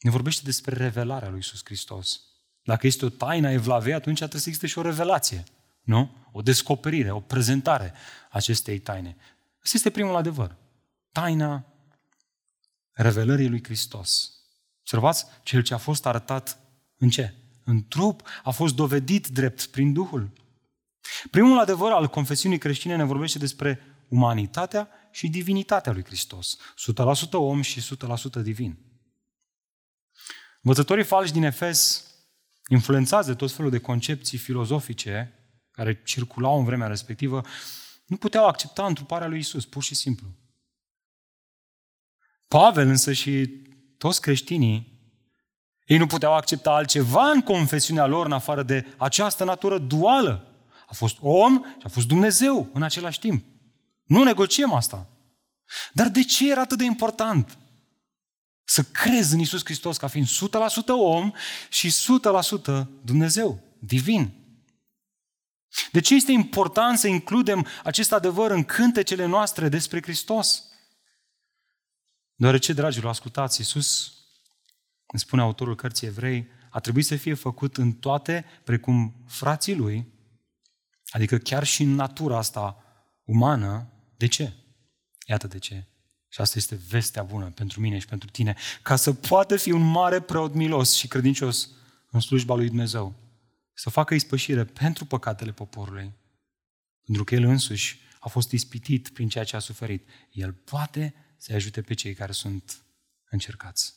A: ne vorbește despre revelarea lui Iisus Hristos. Dacă este o taină a Evlavei, atunci trebuie să existe și o revelație. Nu? O descoperire, o prezentare acestei taine. Asta este primul adevăr. Taina revelării lui Hristos. Observați? Cel ce a fost arătat în ce? În trup, a fost dovedit drept prin Duhul. Primul adevăr al confesiunii creștine ne vorbește despre umanitatea și divinitatea lui Hristos. 100% om și 100% divin. Învățătorii falși din Efes, influențați de tot felul de concepții filozofice care circulau în vremea respectivă, nu puteau accepta întruparea lui Isus, pur și simplu. Pavel însă și toți creștinii, ei nu puteau accepta altceva în confesiunea lor în afară de această natură duală. A fost om și a fost Dumnezeu în același timp. Nu negociem asta. Dar de ce era atât de important să crezi în Isus Hristos ca fiind 100% om și 100% Dumnezeu, divin? De ce este important să includem acest adevăr în cântecele noastre despre Hristos? Deoarece, dragilor, ascultați, Iisus, îmi spune autorul cărții evrei, a trebuit să fie făcut în toate, precum frații lui, adică chiar și în natura asta umană. De ce? Iată de ce. Și asta este vestea bună pentru mine și pentru tine, ca să poată fi un mare preot milos și credincios în slujba lui Dumnezeu să facă ispășire pentru păcatele poporului. Pentru că El însuși a fost ispitit prin ceea ce a suferit. El poate să ajute pe cei care sunt încercați.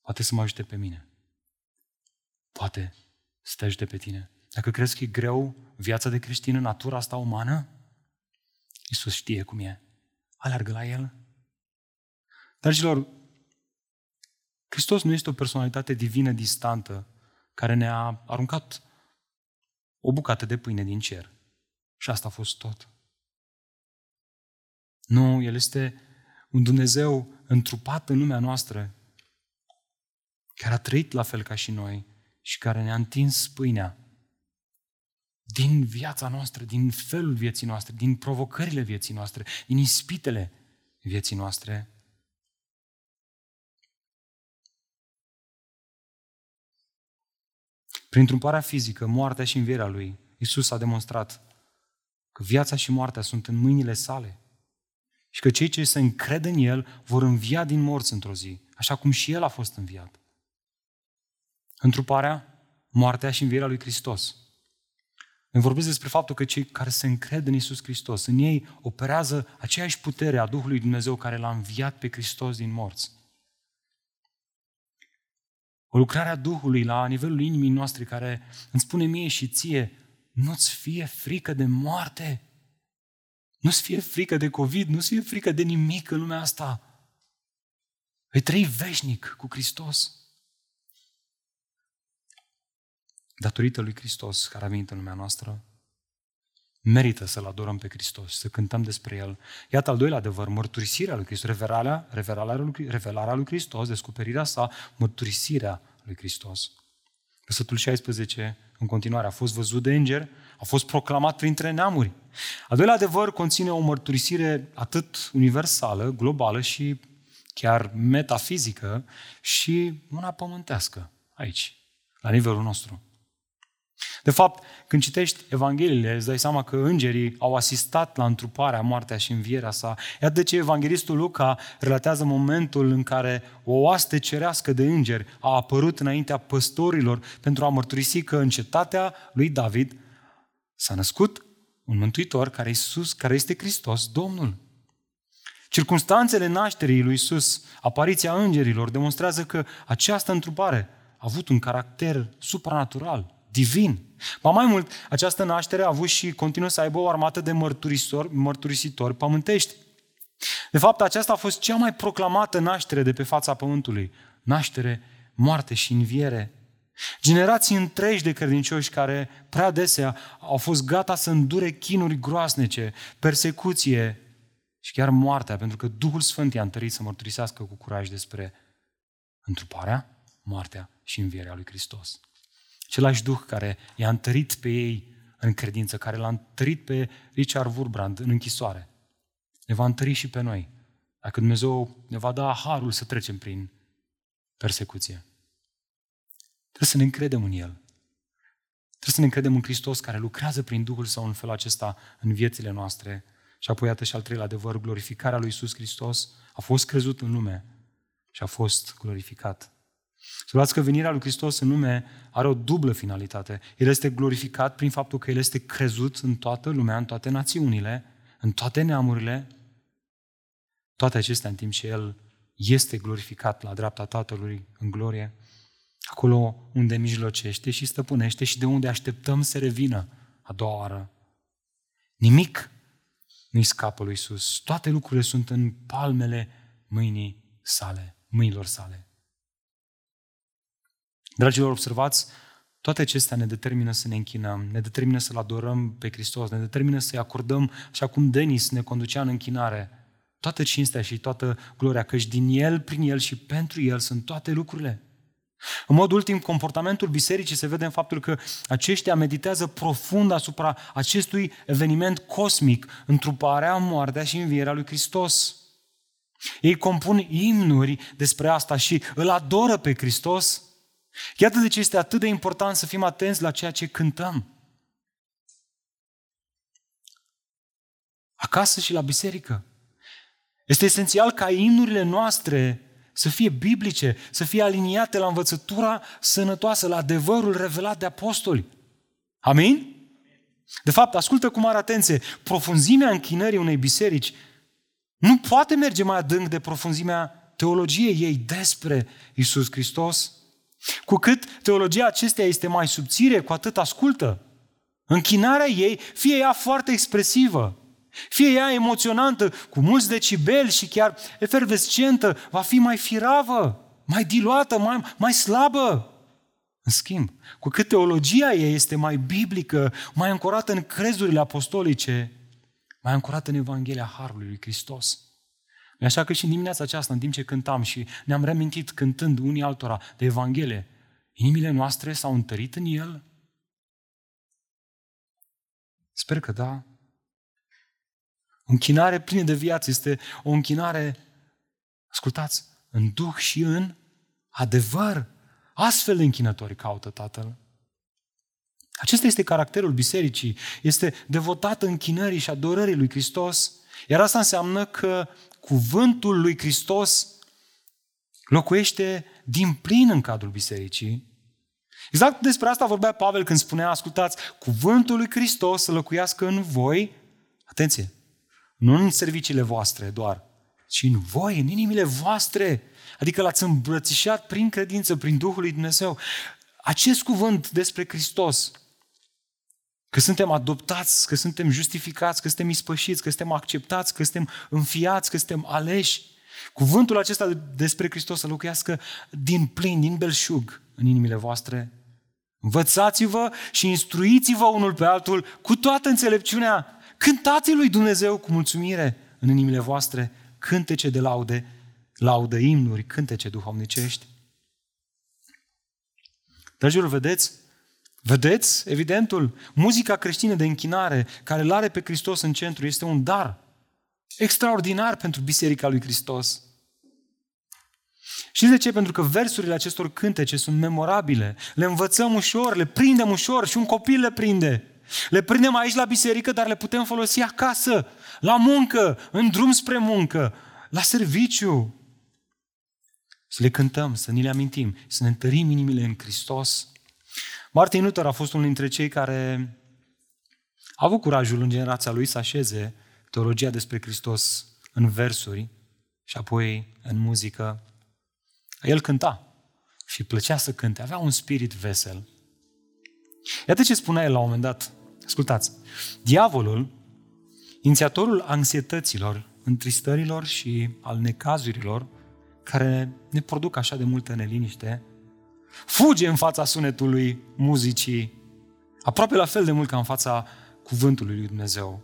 A: Poate să mă ajute pe mine. Poate să te ajute pe tine. Dacă crezi că e greu viața de creștin în natura asta umană, Iisus știe cum e. Alergă la El. Dragilor, Hristos nu este o personalitate divină distantă care ne-a aruncat o bucată de pâine din cer. Și asta a fost tot. Nu, El este un Dumnezeu întrupat în lumea noastră, care a trăit la fel ca și noi și care ne-a întins pâinea din viața noastră, din felul vieții noastre, din provocările vieții noastre, din ispitele vieții noastre. Prin truparea fizică, moartea și învierea Lui, Isus a demonstrat că viața și moartea sunt în mâinile sale și că cei ce se încred în El vor învia din morți într-o zi, așa cum și El a fost înviat. Întruparea, moartea și învierea lui Hristos. Îmi vorbesc despre faptul că cei care se încred în Isus Hristos, în ei operează aceeași putere a Duhului Dumnezeu care l-a înviat pe Hristos din morți. O lucrare a Duhului la nivelul inimii noastre care îmi spune mie și ție, nu-ți fie frică de moarte, nu-ți fie frică de COVID, nu-ți fie frică de nimic în lumea asta. Vei trăi veșnic cu Hristos. Datorită lui Hristos care a venit în lumea noastră, merită să-L adorăm pe Hristos, să cântăm despre El. Iată al doilea adevăr, mărturisirea lui Hristos, revelarea, revelarea, lui, revelarea lui Hristos, descoperirea sa, mărturisirea lui Hristos. Versetul 16, în continuare, a fost văzut de înger, a fost proclamat printre neamuri. Al doilea adevăr conține o mărturisire atât universală, globală și chiar metafizică și una pământească, aici, la nivelul nostru. De fapt, când citești Evangheliile, îți dai seama că îngerii au asistat la întruparea, moartea și învierea sa. Iată de ce Evanghelistul Luca relatează momentul în care o oaste cerească de îngeri a apărut înaintea păstorilor pentru a mărturisi că în cetatea lui David s-a născut un mântuitor care, Iisus, care este Hristos, Domnul. Circunstanțele nașterii lui Iisus, apariția îngerilor, demonstrează că această întrupare a avut un caracter supranatural, divin. Ba mai mult, această naștere a avut și continuă să aibă o armată de mărturisitori, mărturisitori pământești. De fapt, aceasta a fost cea mai proclamată naștere de pe fața pământului. Naștere, moarte și înviere. Generații întregi de credincioși care prea adesea au fost gata să îndure chinuri groasnice, persecuție și chiar moartea, pentru că Duhul Sfânt i-a întărit să mărturisească cu curaj despre întruparea, moartea și învierea lui Hristos. Același Duh care i-a întărit pe ei în credință, care l-a întărit pe Richard Wurbrand în închisoare, ne va întări și pe noi. Dacă Dumnezeu ne va da harul să trecem prin persecuție. Trebuie să ne încredem în El. Trebuie să ne încredem în Hristos care lucrează prin Duhul Său în felul acesta în viețile noastre. Și apoi, iată și al treilea adevăr, glorificarea lui Iisus Hristos a fost crezut în lume și a fost glorificat să luați că venirea lui Hristos în lume are o dublă finalitate. El este glorificat prin faptul că El este crezut în toată lumea, în toate națiunile, în toate neamurile, toate acestea în timp ce El este glorificat la dreapta Tatălui în glorie, acolo unde mijlocește și stăpânește și de unde așteptăm să revină a doua oară. Nimic nu-i scapă lui Iisus. Toate lucrurile sunt în palmele mâinii sale, mâinilor sale. Dragilor, observați, toate acestea ne determină să ne închinăm, ne determină să-L adorăm pe Hristos, ne determină să-i acordăm, așa cum Denis ne conducea în închinare, toată cinstea și toată gloria, căci din El, prin El și pentru El sunt toate lucrurile. În mod ultim, comportamentul bisericii se vede în faptul că aceștia meditează profund asupra acestui eveniment cosmic, întruparea, moartea și învierea lui Hristos. Ei compun imnuri despre asta și îl adoră pe Hristos Iată de ce este atât de important să fim atenți la ceea ce cântăm. Acasă și la biserică. Este esențial ca imnurile noastre să fie biblice, să fie aliniate la învățătura sănătoasă, la adevărul revelat de apostoli. Amin? De fapt, ascultă cu mare atenție, profunzimea închinării unei biserici nu poate merge mai adânc de profunzimea teologiei ei despre Isus Hristos. Cu cât teologia acesteia este mai subțire, cu atât ascultă. Închinarea ei, fie ea foarte expresivă, fie ea emoționantă, cu mulți decibeli și chiar efervescentă, va fi mai firavă, mai diluată, mai, mai slabă. În schimb, cu cât teologia ei este mai biblică, mai ancorată în crezurile apostolice, mai ancorată în Evanghelia Harului lui Hristos, Așa că și în dimineața aceasta, în timp ce cântam și ne-am remintit cântând unii altora de Evanghelie, inimile noastre s-au întărit în El? Sper că da. O închinare plină de viață este o închinare, ascultați, în duh și în adevăr. Astfel de închinători caută Tatăl. Acesta este caracterul bisericii. Este devotată închinării și adorării lui Hristos. Iar asta înseamnă că cuvântul lui Hristos locuiește din plin în cadrul bisericii. Exact despre asta vorbea Pavel când spunea, ascultați, cuvântul lui Hristos să locuiască în voi, atenție, nu în serviciile voastre doar, ci în voi, în inimile voastre. Adică l-ați îmbrățișat prin credință, prin Duhul lui Dumnezeu. Acest cuvânt despre Hristos Că suntem adoptați, că suntem justificați, că suntem ispășiți, că suntem acceptați, că suntem înfiați, că suntem aleși. Cuvântul acesta despre Hristos să locuiască din plin, din belșug în inimile voastre. Învățați-vă și instruiți-vă unul pe altul cu toată înțelepciunea. Cântați lui Dumnezeu cu mulțumire în inimile voastre, cântece de laude, laudă imnuri, cântece duhovnicești. Dragilor, vedeți, Vedeți, evidentul, muzica creștină de închinare care îl are pe Hristos în centru este un dar extraordinar pentru Biserica lui Hristos. Știți de ce? Pentru că versurile acestor cântece sunt memorabile. Le învățăm ușor, le prindem ușor și un copil le prinde. Le prindem aici la biserică, dar le putem folosi acasă, la muncă, în drum spre muncă, la serviciu. Să le cântăm, să ni le amintim, să ne întărim inimile în Hristos. Martin Luther a fost unul dintre cei care a avut curajul în generația lui să așeze teologia despre Hristos în versuri și apoi în muzică. El cânta și plăcea să cânte, avea un spirit vesel. Iată ce spunea el la un moment dat. Ascultați. Diavolul, inițiatorul anxietăților, întristărilor și al necazurilor, care ne produc așa de multă neliniște, fuge în fața sunetului muzicii, aproape la fel de mult ca în fața cuvântului lui Dumnezeu.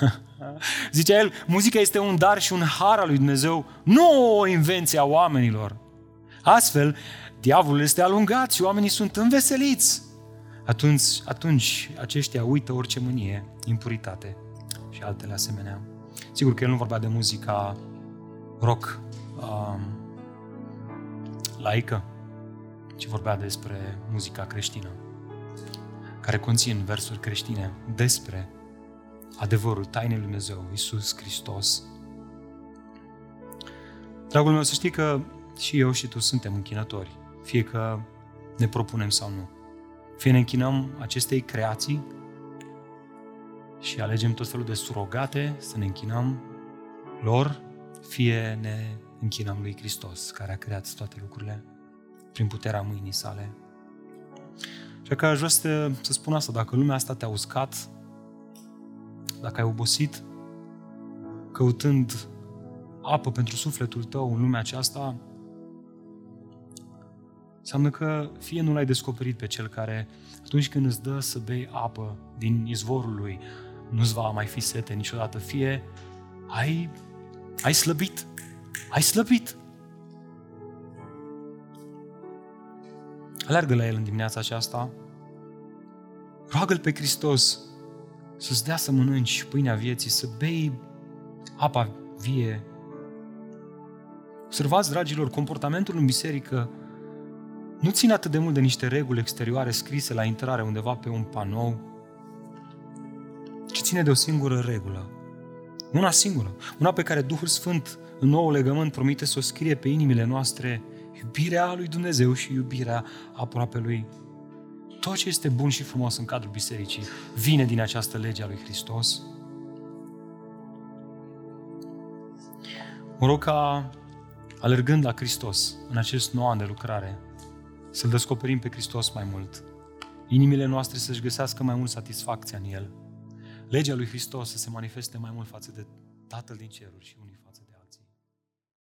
A: Zicea el, muzica este un dar și un har al lui Dumnezeu, nu o invenție a oamenilor. Astfel, diavolul este alungat și oamenii sunt înveseliți. Atunci, atunci aceștia uită orice mânie, impuritate și altele asemenea. Sigur că el nu vorbea de muzica rock um, laică, ci vorbea despre muzica creștină, care conține versuri creștine despre adevărul tainei lui Dumnezeu, Iisus Hristos. Dragul meu, să știi că și eu și tu suntem închinători, fie că ne propunem sau nu. Fie ne închinăm acestei creații și alegem tot felul de surogate să ne închinăm lor, fie ne închinăm lui Hristos, care a creat toate lucrurile prin puterea mâinii sale. Și că aș vrea să, să spun asta, dacă lumea asta te-a uscat, dacă ai obosit căutând apă pentru sufletul tău în lumea aceasta, înseamnă că fie nu l-ai descoperit pe cel care atunci când îți dă să bei apă din izvorul lui, nu-ți va mai fi sete niciodată, fie ai, ai slăbit, ai slăbit. Alergă la El în dimineața aceasta, roagă-L pe Hristos să-ți dea să mănânci pâinea vieții, să bei apa vie. Observați, dragilor, comportamentul în biserică nu ține atât de mult de niște reguli exterioare scrise la intrare undeva pe un panou, ci ține de o singură regulă. Una singură. Una pe care Duhul Sfânt în nou legământ promite să o scrie pe inimile noastre iubirea lui Dumnezeu și iubirea aproape lui. Tot ce este bun și frumos în cadrul bisericii vine din această lege a lui Hristos. Mă rog ca, alergând la Hristos în acest nou an de lucrare, să-L descoperim pe Hristos mai mult. Inimile noastre să-și găsească mai mult satisfacția în El. Legea lui Hristos să se manifeste mai mult față de Tatăl din ceruri și unii față de